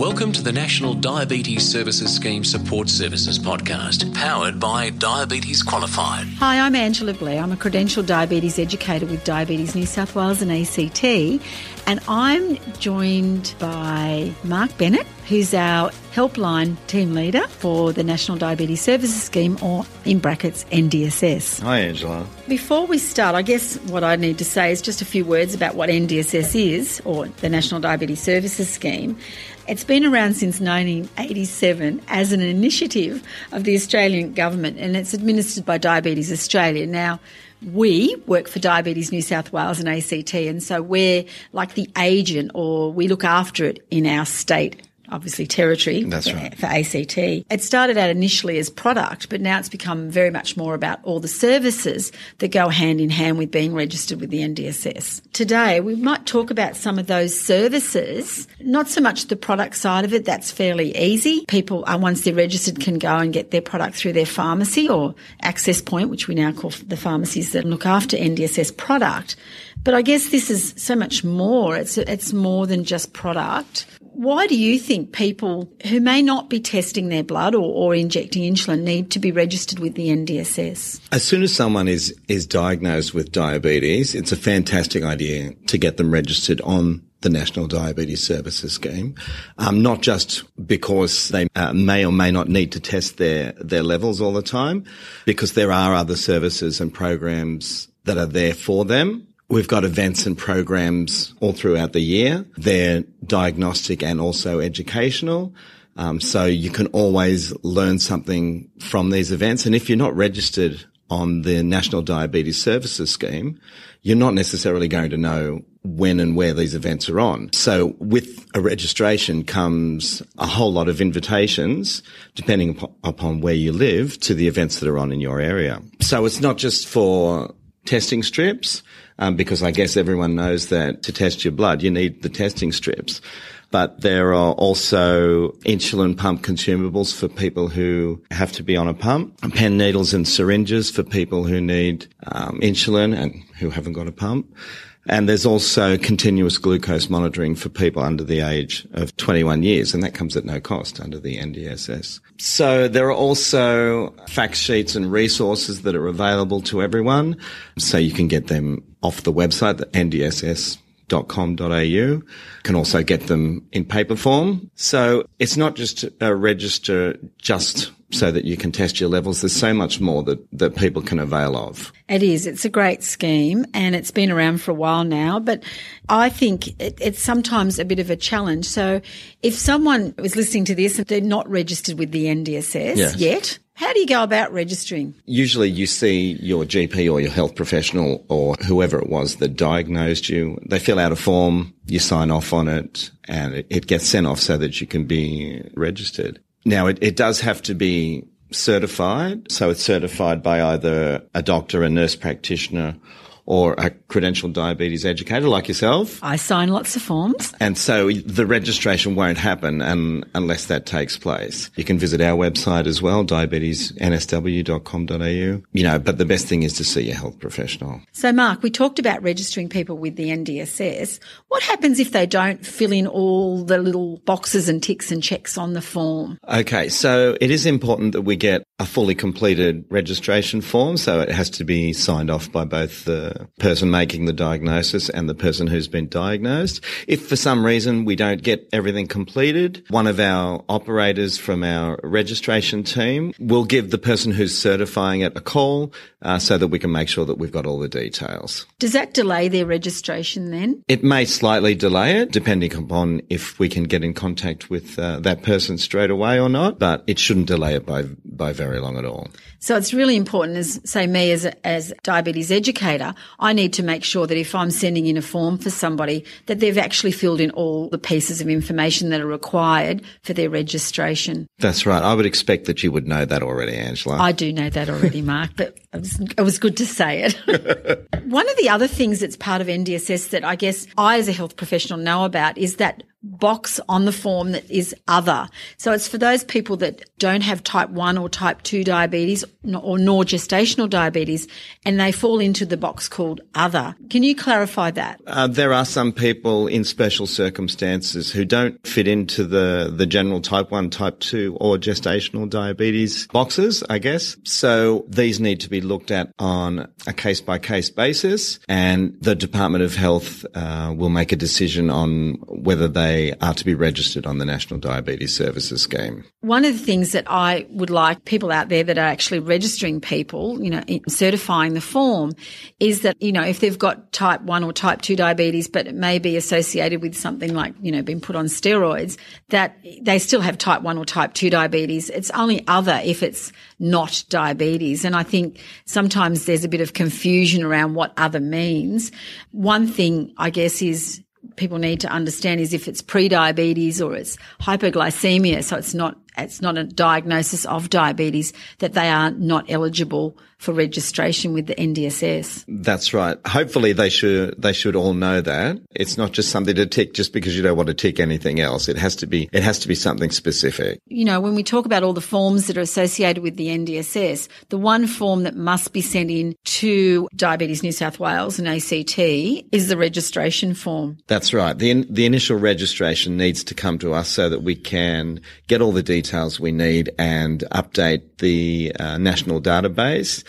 Welcome to the National Diabetes Services Scheme Support Services podcast, powered by Diabetes Qualified. Hi, I'm Angela Blair. I'm a credentialed diabetes educator with Diabetes New South Wales and ACT, and I'm joined by Mark Bennet, who's our helpline team leader for the National Diabetes Services Scheme, or in brackets, NDSS. Hi, Angela. Before we start, I guess what I need to say is just a few words about what NDSS is, or the National Diabetes Services Scheme. It's been around since 1987 as an initiative of the Australian government and it's administered by Diabetes Australia. Now, we work for Diabetes New South Wales and ACT, and so we're like the agent or we look after it in our state obviously territory That's for, right. for ACT. It started out initially as product, but now it's become very much more about all the services that go hand in hand with being registered with the NDSS. Today, we might talk about some of those services, not so much the product side of it, that's fairly easy. People, uh, once they're registered, can go and get their product through their pharmacy or access point, which we now call the pharmacies that look after NDSS product. But I guess this is so much more. It's, it's more than just product. Why do you think people who may not be testing their blood or, or, injecting insulin need to be registered with the NDSS? As soon as someone is, is diagnosed with diabetes, it's a fantastic idea to get them registered on the National Diabetes Services Scheme, um, not just because they uh, may or may not need to test their, their levels all the time, because there are other services and programs that are there for them. We've got events and programs all throughout the year. They're diagnostic and also educational. Um, so you can always learn something from these events. And if you're not registered on the National Diabetes Services Scheme, you're not necessarily going to know when and where these events are on. So with a registration comes a whole lot of invitations, depending upon where you live, to the events that are on in your area. So it's not just for testing strips, um, because I guess everyone knows that to test your blood, you need the testing strips. But there are also insulin pump consumables for people who have to be on a pump, pen needles and syringes for people who need um, insulin and who haven't got a pump. And there's also continuous glucose monitoring for people under the age of 21 years, and that comes at no cost under the NDSS. So there are also fact sheets and resources that are available to everyone, so you can get them off the website, the NDSS com.au can also get them in paper form. So it's not just a register just so that you can test your levels. There's so much more that, that people can avail of. It is. It's a great scheme and it's been around for a while now, but I think it, it's sometimes a bit of a challenge. So if someone was listening to this and they're not registered with the NDSS Yes. yet, how do you go about registering? Usually you see your GP or your health professional or whoever it was that diagnosed you. They fill out a form, you sign off on it and it, it gets sent off so that you can be registered. Now it, it does have to be certified. So it's certified by either a doctor, a nurse practitioner or a credentialed diabetes educator like yourself. I sign lots of forms. And so the registration won't happen un, unless that takes place. You can visit our website as well, diabetesnsw.com.au. You know, but the best thing is to see your health professional. So, Mark, we talked about registering people with the NDSS. What happens if they don't fill in all the little boxes and ticks and checks on the form? Okay, so it is important that we get a fully completed registration form. So it has to be signed off by both the person making the diagnosis and the person who's been diagnosed. If for some reason we don't get everything completed, one of our operators from our registration team will give the person who's certifying it a call uh, so that we can make sure that we've got all the details. Does that delay their registration then? It may slightly delay it, depending upon if we can get in contact with uh, that person straight away or not, but it shouldn't delay it by, by very long at all. So it's really important as, say, me as a, as a diabetes educator, I need to make sure that if I'm sending in a form for somebody, that they've actually filled in all the pieces of information that are required for their registration. That's right. I would expect that you would know that already, Angela. I do know that already, Mark, but it was, it was good to say it. One of the other things that's part of NDSS that I guess I as a health professional know about is that box on the form that is other. So it's for those people that don't have type 1 or type 2 diabetes or nor gestational diabetes and they fall into the box called other. Can you clarify that? Uh, there are some people in special circumstances who don't fit into the, the general type 1, type 2 or gestational diabetes boxes, I guess. So these need to be looked at on a case by case basis and the Department of Health uh, will make a decision on whether they are to be registered on the National Diabetes Services Scheme. One of the things that I would like people out there that are actually registering people, you know, certifying the form is that, you know, if they've got type 1 or type 2 diabetes, but it may be associated with something like, you know, being put on steroids, that they still have type 1 or type 2 diabetes. It's only other if it's not diabetes. And I think sometimes there's a bit of confusion around what other means. One thing, I guess, is people need to understand is if it's pre-diabetes or it's hypoglycemia, so it's not it's not a diagnosis of diabetes that they are not eligible for registration with the NDSS. That's right. Hopefully they should they should all know that. It's not just something to tick just because you don't want to tick anything else. It has to be it has to be something specific. You know, when we talk about all the forms that are associated with the NDSS, the one form that must be sent in to Diabetes New South Wales and ACT is the registration form. That's right. The the initial registration needs to come to us so that we can get all the details we need and update the uh, national database.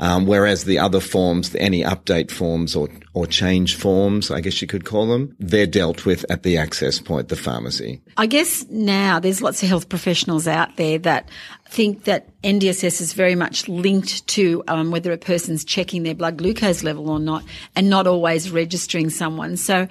Um, whereas the other forms, any update forms or, or change forms, I guess you could call them, they're dealt with at the access point, the pharmacy. I guess now there's lots of health professionals out there that think that NDSS is very much linked to um, whether a person's checking their blood glucose level or not, and not always registering someone. So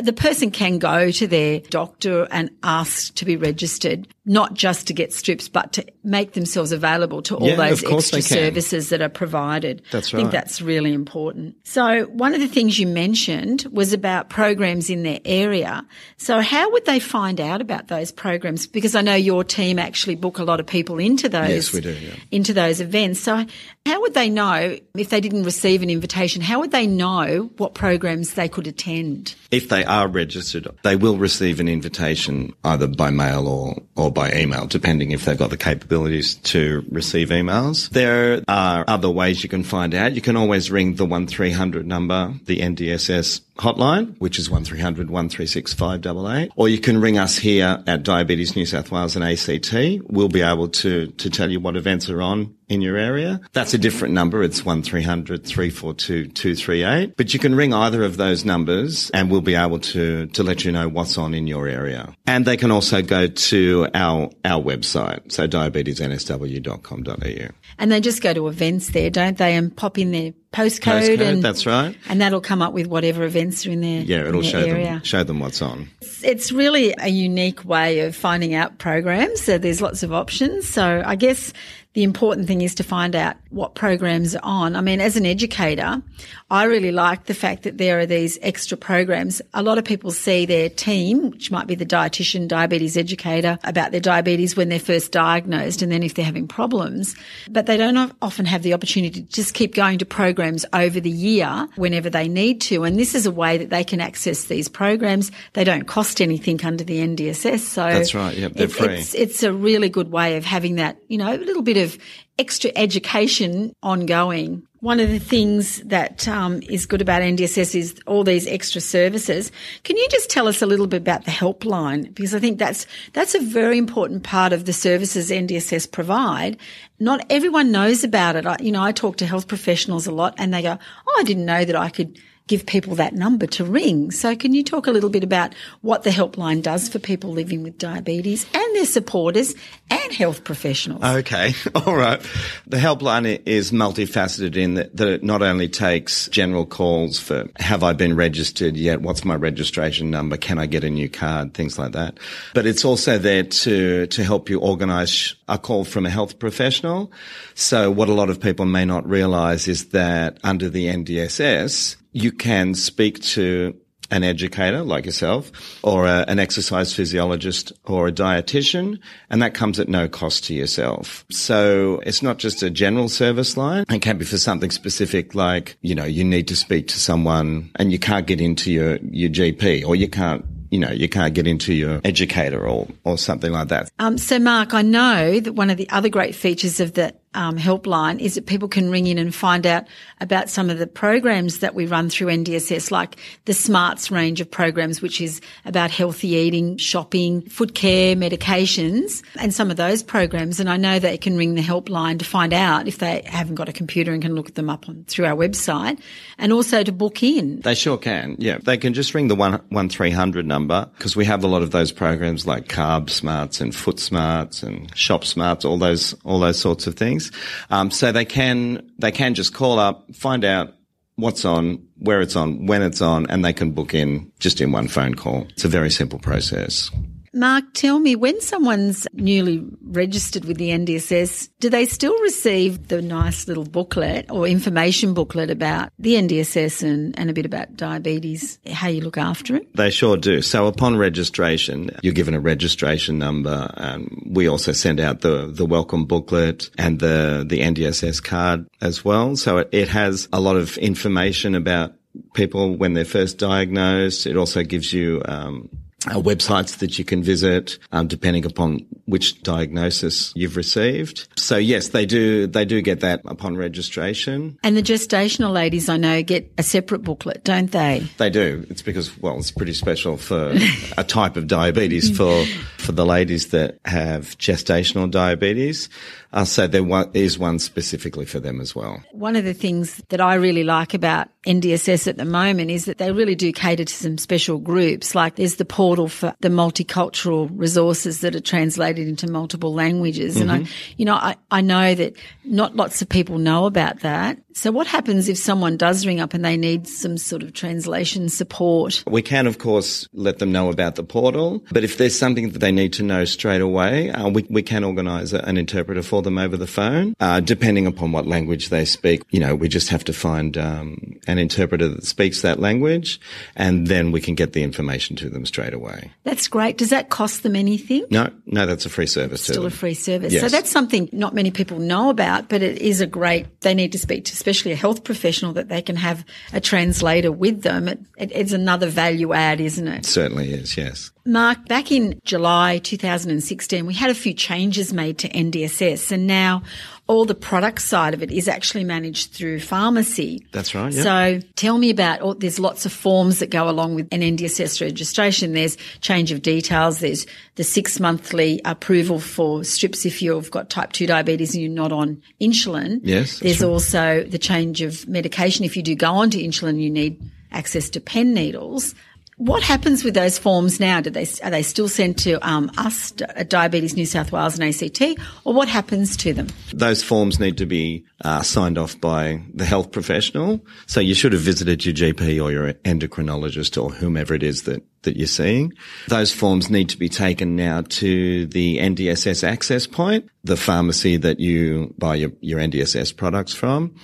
the person can go to their doctor and ask to be registered, not just to get strips, but to make themselves available to all yeah, those extra services that are provided. That's right. I think that's really important. So one of the things you mentioned was about programs in their area. So how would they find out about those programs? Because I know your team actually book a lot of people into those, yes, we do, yeah. into those events. So how would they know if they didn't receive an invitation? How would they know what programs they could attend? If they are registered, they will receive an invitation either by mail or, or by email, depending if they've got the capabilities to receive emails. There are other you can find out. You can always ring the 1300 number, the NDSS hotline, which is 1300 136 588, or you can ring us here at Diabetes New South Wales and ACT. We'll be able to, to tell you what events are on in your area. That's a different number. It's 1300 342 238. But you can ring either of those numbers and we'll be able to, to let you know what's on in your area. And they can also go to our, our website, so diabetesnsw.com.au. And they just go to events there, don't they? And pop in their postcode, postcode and that's right. And that'll come up with whatever events are in there. Yeah, it'll show area. them show them what's on. It's, it's really a unique way of finding out programs. So there's lots of options. So I guess the important thing is to find out what programs are on. I mean, as an educator, I really like the fact that there are these extra programs. A lot of people see their team, which might be the dietitian, diabetes educator, about their diabetes when they're first diagnosed and then if they're having problems. But they don't often have the opportunity to just keep going to programs over the year whenever they need to. And this is a way that they can access these programs. They don't cost anything under the NDSS. So that's right. Yep, they're it, free. It's, it's a really good way of having that, you know, a little bit of extra education ongoing. One of the things that um, is good about NDSS is all these extra services. Can you just tell us a little bit about the helpline? Because I think that's that's a very important part of the services NDSS provide. Not everyone knows about it. I, you know, I talk to health professionals a lot, and they go, "Oh, I didn't know that I could." Give people that number to ring. So can you talk a little bit about what the helpline does for people living with diabetes and their supporters and health professionals? Okay. All right. The helpline is multifaceted in that, that it not only takes general calls for have I been registered yet? What's my registration number? Can I get a new card? Things like that. But it's also there to, to help you organize a call from a health professional. So what a lot of people may not realize is that under the NDSS, you can speak to an educator like yourself or a, an exercise physiologist or a dietitian and that comes at no cost to yourself. So it's not just a general service line. It can be for something specific like, you know, you need to speak to someone and you can't get into your, your GP or you can't you know, you can't get into your educator or, or something like that. Um, so, Mark, I know that one of the other great features of the um, helpline is that people can ring in and find out about some of the programs that we run through NDSS, like the Smarts range of programs, which is about healthy eating, shopping, foot care, medications, and some of those programs. And I know they can ring the helpline to find out if they haven't got a computer and can look them up on through our website, and also to book in. They sure can. Yeah, they can just ring the one one three hundred number because we have a lot of those programs like Carb Smarts and Foot Smarts and Shop Smarts, all those all those sorts of things things. Um, so they can they can just call up, find out what's on, where it's on, when it's on, and they can book in just in one phone call. It's a very simple process. Mark, tell me, when someone's newly registered with the NDSS, do they still receive the nice little booklet or information booklet about the NDSS and, and a bit about diabetes, how you look after it? They sure do. So upon registration, you're given a registration number. and we also send out the, the welcome booklet and the, the NDSS card as well. So it, it has a lot of information about people when they're first diagnosed. It also gives you um, uh, websites that you can visit, um, depending upon which diagnosis you've received. So yes, they do, they do get that upon registration. And the gestational ladies I know get a separate booklet, don't they? They do. It's because, well, it's pretty special for a type of diabetes for, for the ladies that have gestational diabetes. Uh, so there is one specifically for them as well. One of the things that I really like about NDSS at the moment is that they really do cater to some special groups. Like there's the portal for the multicultural resources that are translated into multiple languages. Mm-hmm. And I, mm-hmm. you know, I, I know that not lots of people know about that. So what happens if someone does ring up and they need some sort of translation support? We can, of course, let them know about the portal. But if there's something that they need to know straight away, uh, we, we can organise an interpreter for them over the phone, uh, depending upon what language they speak. You know, we just have to find um, an interpreter that speaks that language, and then we can get the information to them straight away. That's great. Does that cost them anything? No, no, that's a free service. Still a free service. Yes. So that's something not many people know about, but it is a great. They need to speak to, especially a health professional, that they can have a translator with them. It, it, it's another value add, isn't it? it certainly is. Yes. Mark, back in July 2016, we had a few changes made to NDSS, and now all the product side of it is actually managed through pharmacy. That's right. Yeah. So tell me about, oh, there's lots of forms that go along with an NDSS registration. There's change of details. There's the six monthly approval for strips if you've got type 2 diabetes and you're not on insulin. Yes. There's also the change of medication. If you do go on to insulin, you need access to pen needles. What happens with those forms now? Do they are they still sent to um, us, Diabetes New South Wales and ACT, or what happens to them? Those forms need to be uh, signed off by the health professional. So you should have visited your GP or your endocrinologist or whomever it is that that you're seeing. Those forms need to be taken now to the NDSS access point, the pharmacy that you buy your, your NDSS products from,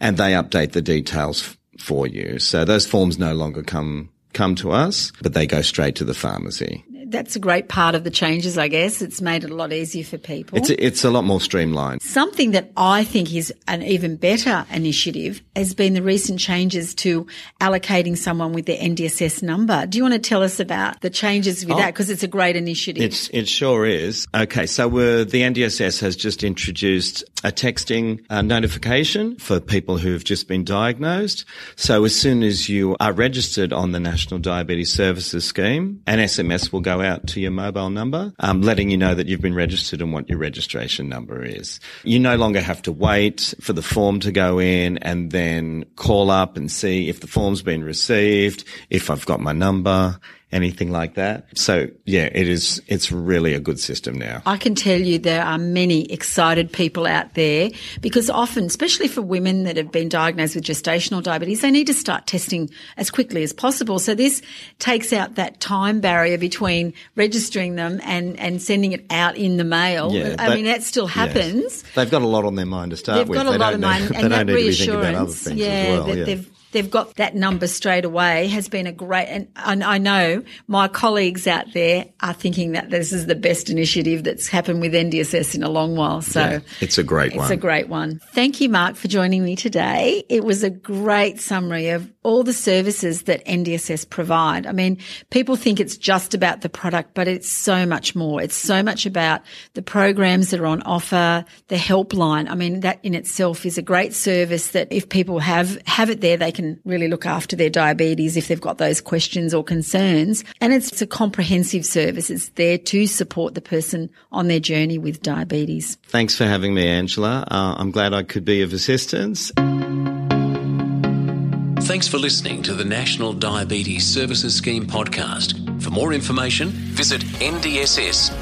and they update the details for you. So those forms no longer come come to us, but they go straight to the pharmacy that's a great part of the changes, I guess. It's made it a lot easier for people. It's a, it's a lot more streamlined. Something that I think is an even better initiative has been the recent changes to allocating someone with their NDSS number. Do you want to tell us about the changes with oh, that? Because it's a great initiative. It's, it sure is. Okay, so we're the NDSS has just introduced a texting uh, notification for people who have just been diagnosed. So as soon as you are registered on the National Diabetes Services Scheme, an SMS will go out to your mobile number, um, letting you know that you've been registered and what your registration number is. You no longer have to wait for the form to go in and then call up and see if the form's been received, if I've got my number, anything like that. So yeah, it is, it's really a good system now. I can tell you there are many excited people out there because often, especially for women that have been diagnosed with gestational diabetes, they need to start testing as quickly as possible. So this takes out that time barrier between registering them and, and sending it out in the mail. Yeah, I mean, that still happens. Yes. They've got a lot on their mind to start with. they've with. Got a they lot of mind, and that reassurance, yeah, well, that yeah. they've they've got that number straight away has been a great, and, and I know my colleagues out there are thinking that this is the best initiative that's happened with NDSS in a long while. So Yeah, it's a great it's one. It's a great one. Thank you, Mark, for joining me today. It was a great summary of all the services that NDSS provide. I mean, people think it's just about the product, but it's so much more. It's so much about the programs that are on offer, the helpline. I mean, that in itself is a great service that if people have, have it there, they can really look after their diabetes if they've got those questions or concerns. And it's, it's a comprehensive service. It's there to support the person on their journey with diabetes. Thanks for having me, Angela. Uh, I'm glad I could be of assistance. Thanks for listening to the National Diabetes Services Scheme podcast. For more information, visit ndss.com.au.